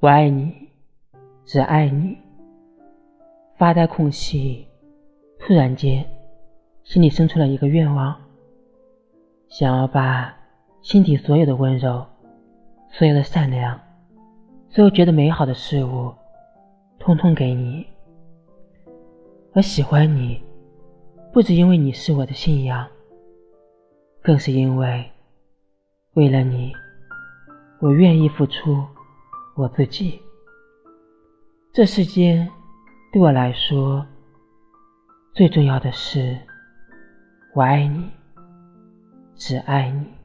我爱你，只爱你。发呆空隙，突然间，心里生出了一个愿望，想要把心底所有的温柔、所有的善良、所有觉得美好的事物，通通给你。我喜欢你，不只因为你是我的信仰，更是因为。为了你，我愿意付出我自己。这世间对我来说最重要的是，我爱你，只爱你。